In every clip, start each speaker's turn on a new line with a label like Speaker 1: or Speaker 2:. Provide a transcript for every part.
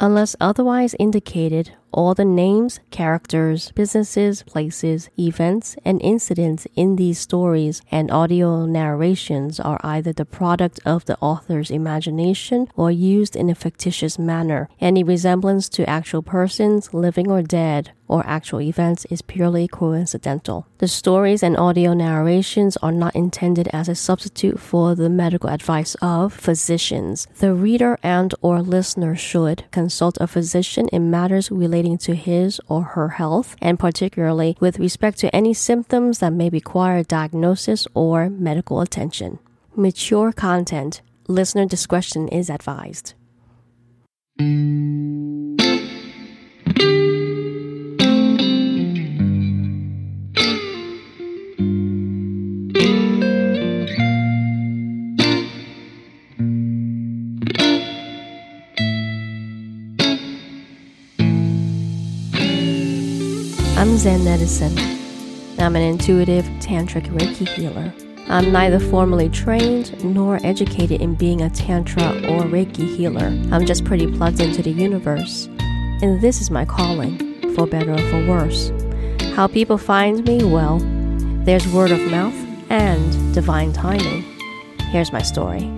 Speaker 1: Unless otherwise indicated, all the names, characters, businesses, places, events, and incidents in these stories and audio narrations are either the product of the author's imagination or used in a fictitious manner. Any resemblance to actual persons, living or dead, or actual events is purely coincidental. The stories and audio narrations are not intended as a substitute for the medical advice of physicians. The reader and or listener should consult a physician in matters relating to his or her health and particularly with respect to any symptoms that may require diagnosis or medical attention. Mature content. Listener discretion is advised. Zen. I'm an intuitive tantric Reiki healer. I'm neither formally trained nor educated in being a Tantra or Reiki healer. I'm just pretty plugged into the universe. And this is my calling, for better or for worse. How people find me? Well, there's word of mouth and divine timing. Here's my story.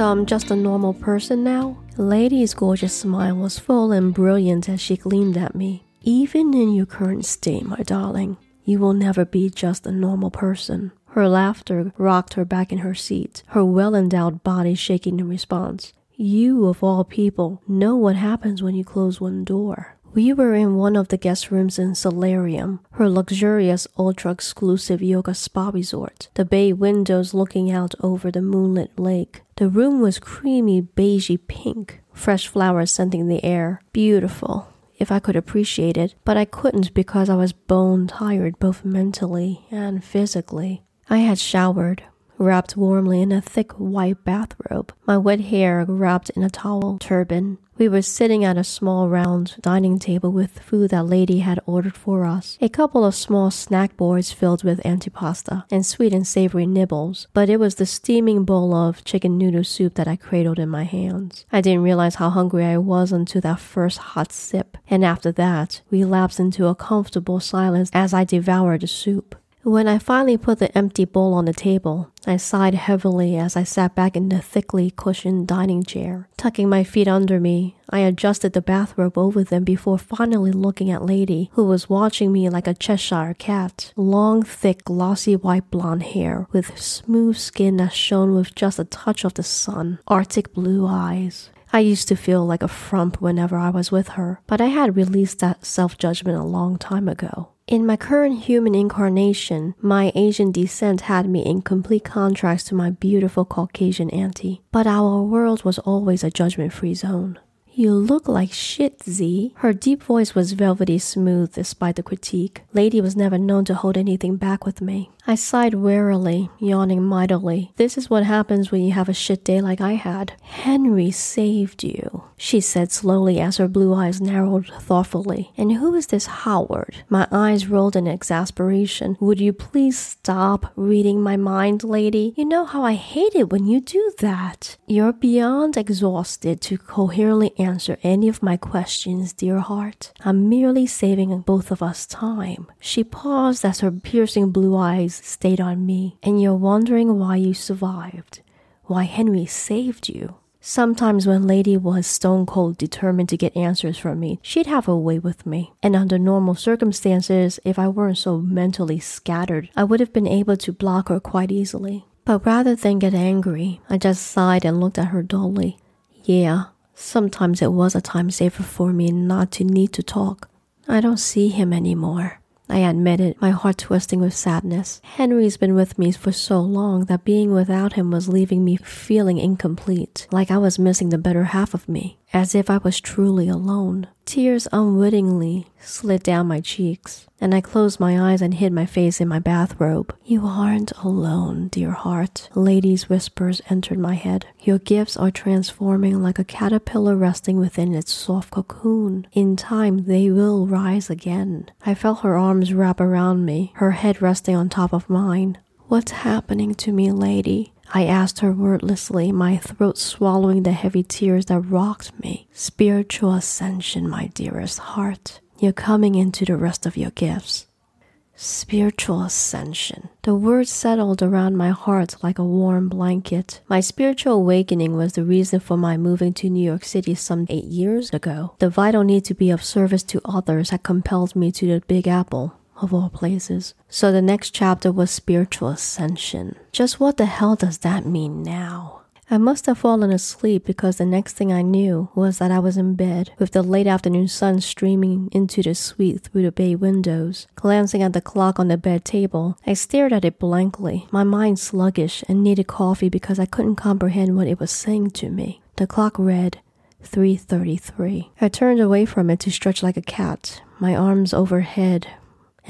Speaker 1: I'm just a normal person now? Lady's gorgeous smile was full and brilliant as she gleamed at me. Even in your current state, my darling, you will never be just a normal person. Her laughter rocked her back in her seat, her well endowed body shaking in response. You, of all people, know what happens when you close one door. We were in one of the guest rooms in Solarium, her luxurious, ultra exclusive yoga spa resort, the bay windows looking out over the moonlit lake. The room was creamy beigey pink, fresh flowers scenting the air. Beautiful, if I could appreciate it, but I couldn't because I was bone tired both mentally and physically. I had showered, wrapped warmly in a thick white bathrobe, my wet hair wrapped in a towel turban. We were sitting at a small round dining table with food that lady had ordered for us. A couple of small snack boards filled with antipasta and sweet and savory nibbles, but it was the steaming bowl of chicken noodle soup that I cradled in my hands. I didn't realize how hungry I was until that first hot sip, and after that, we lapsed into a comfortable silence as I devoured the soup. When I finally put the empty bowl on the table, I sighed heavily as I sat back in the thickly cushioned dining chair. Tucking my feet under me, I adjusted the bathrobe over them before finally looking at Lady, who was watching me like a Cheshire cat. Long, thick, glossy white blonde hair, with smooth skin that shone with just a touch of the sun, arctic blue eyes. I used to feel like a frump whenever I was with her, but I had released that self judgment a long time ago. In my current human incarnation, my Asian descent had me in complete contrast to my beautiful Caucasian auntie, but our world was always a judgment free zone. You look like shit, Z. Her deep voice was velvety smooth despite the critique. Lady was never known to hold anything back with me. I sighed wearily, yawning mightily. This is what happens when you have a shit day like I had. Henry saved you, she said slowly as her blue eyes narrowed thoughtfully. And who is this Howard? My eyes rolled in exasperation. Would you please stop reading my mind, lady? You know how I hate it when you do that. You're beyond exhausted to coherently answer any of my questions, dear heart. I'm merely saving both of us time. She paused as her piercing blue eyes stayed on me, and you're wondering why you survived, why Henry saved you. Sometimes when Lady was stone cold determined to get answers from me, she'd have a way with me. And under normal circumstances, if I weren't so mentally scattered, I would have been able to block her quite easily. But rather than get angry, I just sighed and looked at her dully. Yeah, sometimes it was a time saver for me not to need to talk. I don't see him anymore. I admitted, my heart twisting with sadness. Henry's been with me for so long that being without him was leaving me feeling incomplete, like I was missing the better half of me, as if I was truly alone. Tears unwittingly slid down my cheeks, and I closed my eyes and hid my face in my bathrobe. You aren't alone, dear heart. Lady's whispers entered my head. Your gifts are transforming like a caterpillar resting within its soft cocoon. In time, they will rise again. I felt her arms wrap around me, her head resting on top of mine. What's happening to me, lady? I asked her wordlessly, my throat swallowing the heavy tears that rocked me. Spiritual ascension, my dearest heart. You're coming into the rest of your gifts. Spiritual ascension. The words settled around my heart like a warm blanket. My spiritual awakening was the reason for my moving to New York City some eight years ago. The vital need to be of service to others had compelled me to the Big Apple, of all places. So the next chapter was spiritual ascension. Just what the hell does that mean now? I must have fallen asleep because the next thing I knew was that I was in bed with the late afternoon sun streaming into the suite through the bay windows. Glancing at the clock on the bed table, I stared at it blankly, my mind sluggish and needed coffee because I couldn't comprehend what it was saying to me. The clock read 3:33. I turned away from it to stretch like a cat, my arms overhead,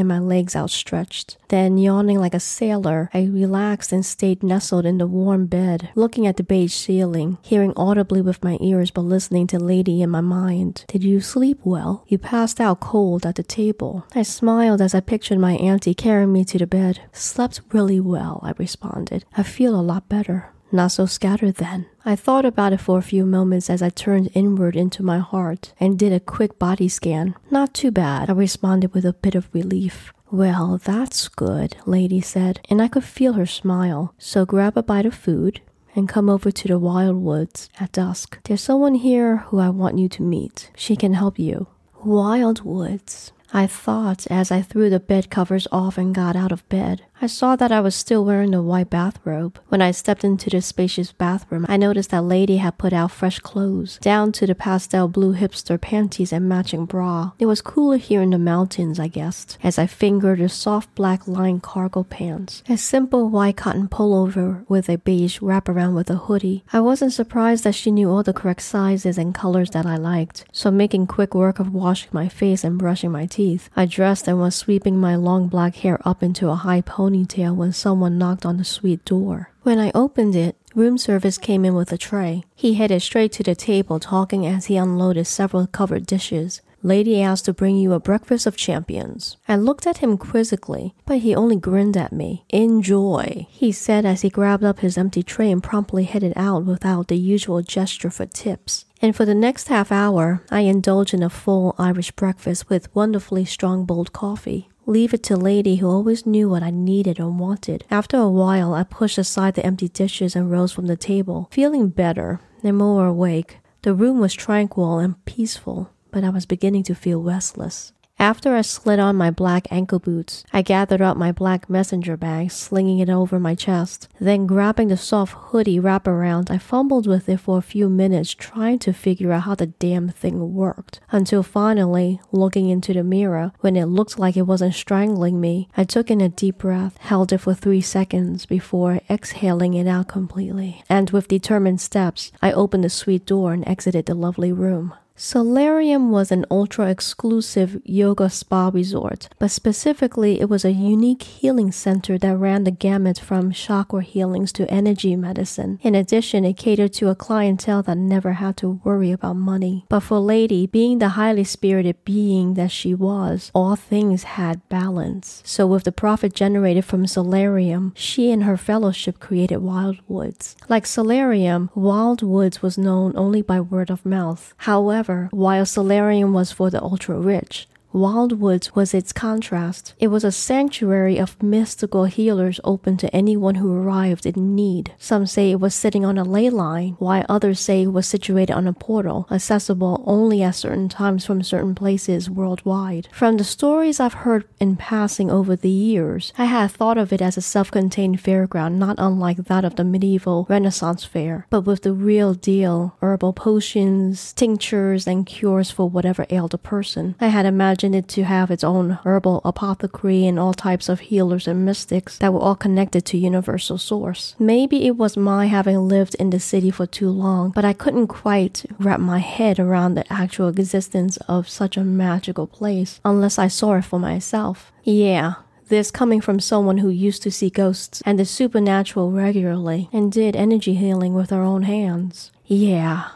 Speaker 1: and my legs outstretched. Then, yawning like a sailor, I relaxed and stayed nestled in the warm bed, looking at the beige ceiling, hearing audibly with my ears but listening to Lady in my mind. Did you sleep well? You passed out cold at the table. I smiled as I pictured my auntie carrying me to the bed. Slept really well, I responded. I feel a lot better. Not so scattered then. I thought about it for a few moments as I turned inward into my heart and did a quick body scan. Not too bad, I responded with a bit of relief. Well, that's good, Lady said, and I could feel her smile. So grab a bite of food and come over to the Wildwoods at dusk. There's someone here who I want you to meet. She can help you. Wildwoods. I thought as I threw the bed covers off and got out of bed. I saw that I was still wearing the white bathrobe. When I stepped into the spacious bathroom, I noticed that Lady had put out fresh clothes, down to the pastel blue hipster panties and matching bra. It was cooler here in the mountains, I guessed, as I fingered the soft black lined cargo pants. A simple white cotton pullover with a beige wraparound with a hoodie. I wasn't surprised that she knew all the correct sizes and colors that I liked, so making quick work of washing my face and brushing my teeth, I dressed and was sweeping my long black hair up into a high pony ponytail when someone knocked on the suite door. When I opened it, room service came in with a tray. He headed straight to the table, talking as he unloaded several covered dishes. Lady asked to bring you a breakfast of champions. I looked at him quizzically, but he only grinned at me. Enjoy, he said as he grabbed up his empty tray and promptly headed out without the usual gesture for tips. And for the next half hour, I indulged in a full Irish breakfast with wonderfully strong bold coffee leave it to Lady who always knew what I needed or wanted. After a while, I pushed aside the empty dishes and rose from the table, feeling better and more awake. The room was tranquil and peaceful, but I was beginning to feel restless. After I slid on my black ankle boots, I gathered up my black messenger bag, slinging it over my chest. Then, grabbing the soft hoodie wraparound, I fumbled with it for a few minutes, trying to figure out how the damn thing worked. Until finally, looking into the mirror, when it looked like it wasn't strangling me, I took in a deep breath, held it for three seconds before exhaling it out completely. And with determined steps, I opened the suite door and exited the lovely room. Solarium was an ultra exclusive yoga spa resort, but specifically, it was a unique healing center that ran the gamut from chakra healings to energy medicine. In addition, it catered to a clientele that never had to worry about money. But for Lady, being the highly spirited being that she was, all things had balance. So, with the profit generated from Solarium, she and her fellowship created Wildwoods. Like Solarium, Wildwoods was known only by word of mouth. However, However, while Solarium was for the ultra rich, Wildwoods was its contrast. It was a sanctuary of mystical healers open to anyone who arrived in need. Some say it was sitting on a ley line, while others say it was situated on a portal, accessible only at certain times from certain places worldwide. From the stories I've heard in passing over the years, I had thought of it as a self-contained fairground not unlike that of the medieval Renaissance fair, but with the real deal herbal potions, tinctures, and cures for whatever ailed a person. I had imagined imagined it to have its own herbal apothecary and all types of healers and mystics that were all connected to universal source. Maybe it was my having lived in the city for too long, but I couldn't quite wrap my head around the actual existence of such a magical place unless I saw it for myself. Yeah, this coming from someone who used to see ghosts and the supernatural regularly and did energy healing with her own hands. Yeah,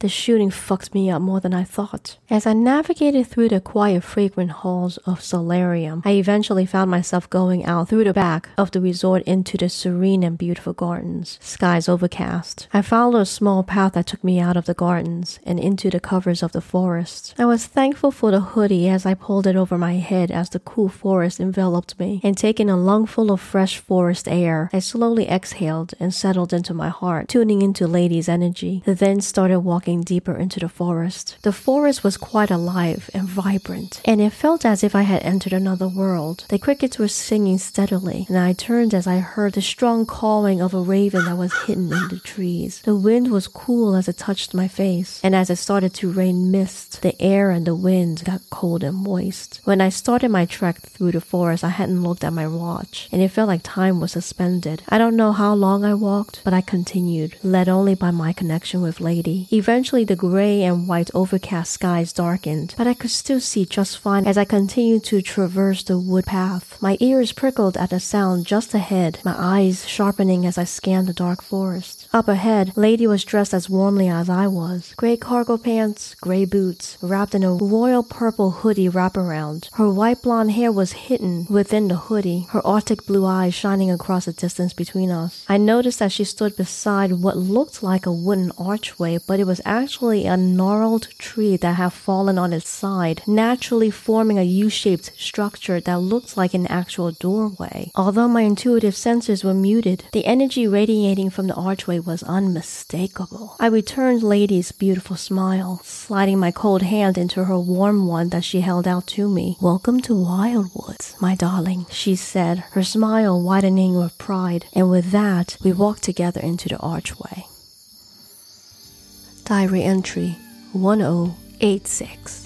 Speaker 1: The shooting fucked me up more than I thought. As I navigated through the quiet, fragrant halls of Solarium, I eventually found myself going out through the back of the resort into the serene and beautiful gardens. Skies overcast. I followed a small path that took me out of the gardens and into the covers of the forest. I was thankful for the hoodie as I pulled it over my head as the cool forest enveloped me, and taking a lungful of fresh forest air, I slowly exhaled and settled into my heart, tuning into Lady's energy. Then started walking deeper into the forest. The forest was quite alive and vibrant, and it felt as if I had entered another world. The crickets were singing steadily, and I turned as I heard the strong cawing of a raven that was hidden in the trees. The wind was cool as it touched my face, and as it started to rain mist, the air and the wind got cold and moist. When I started my trek through the forest, I hadn't looked at my watch, and it felt like time was suspended. I don't know how long I walked, but I continued, led only by my connection with Lady. Eventually, the gray and white overcast skies darkened, but I could still see just fine as I continued to traverse the wood path. My ears prickled at a sound just ahead, my eyes sharpening as I scanned the dark forest. Up ahead, Lady was dressed as warmly as I was. Gray cargo pants, gray boots, wrapped in a royal purple hoodie wraparound. Her white blonde hair was hidden within the hoodie, her arctic blue eyes shining across the distance between us. I noticed that she stood beside what looked like a wooden archway, but it was actually a gnarled tree that had fallen on its side, naturally forming a U-shaped structure that looked like an actual doorway. Although my intuitive senses were muted, the energy radiating from the archway was unmistakable. I returned Lady's beautiful smile, sliding my cold hand into her warm one that she held out to me. Welcome to Wildwoods, my darling, she said, her smile widening with pride, and with that, we walked together into the archway. Diary entry 1086.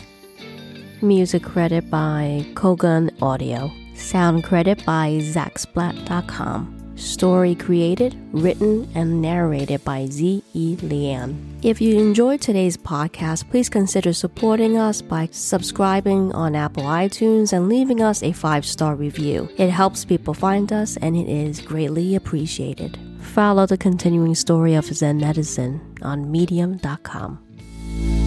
Speaker 1: Music credit by Kogan Audio. Sound credit by ZapSplat.com. Story created, written, and narrated by Z.E. Lian. If you enjoyed today's podcast, please consider supporting us by subscribing on Apple iTunes and leaving us a five star review. It helps people find us and it is greatly appreciated. Follow the continuing story of Zen Medicine on medium.com.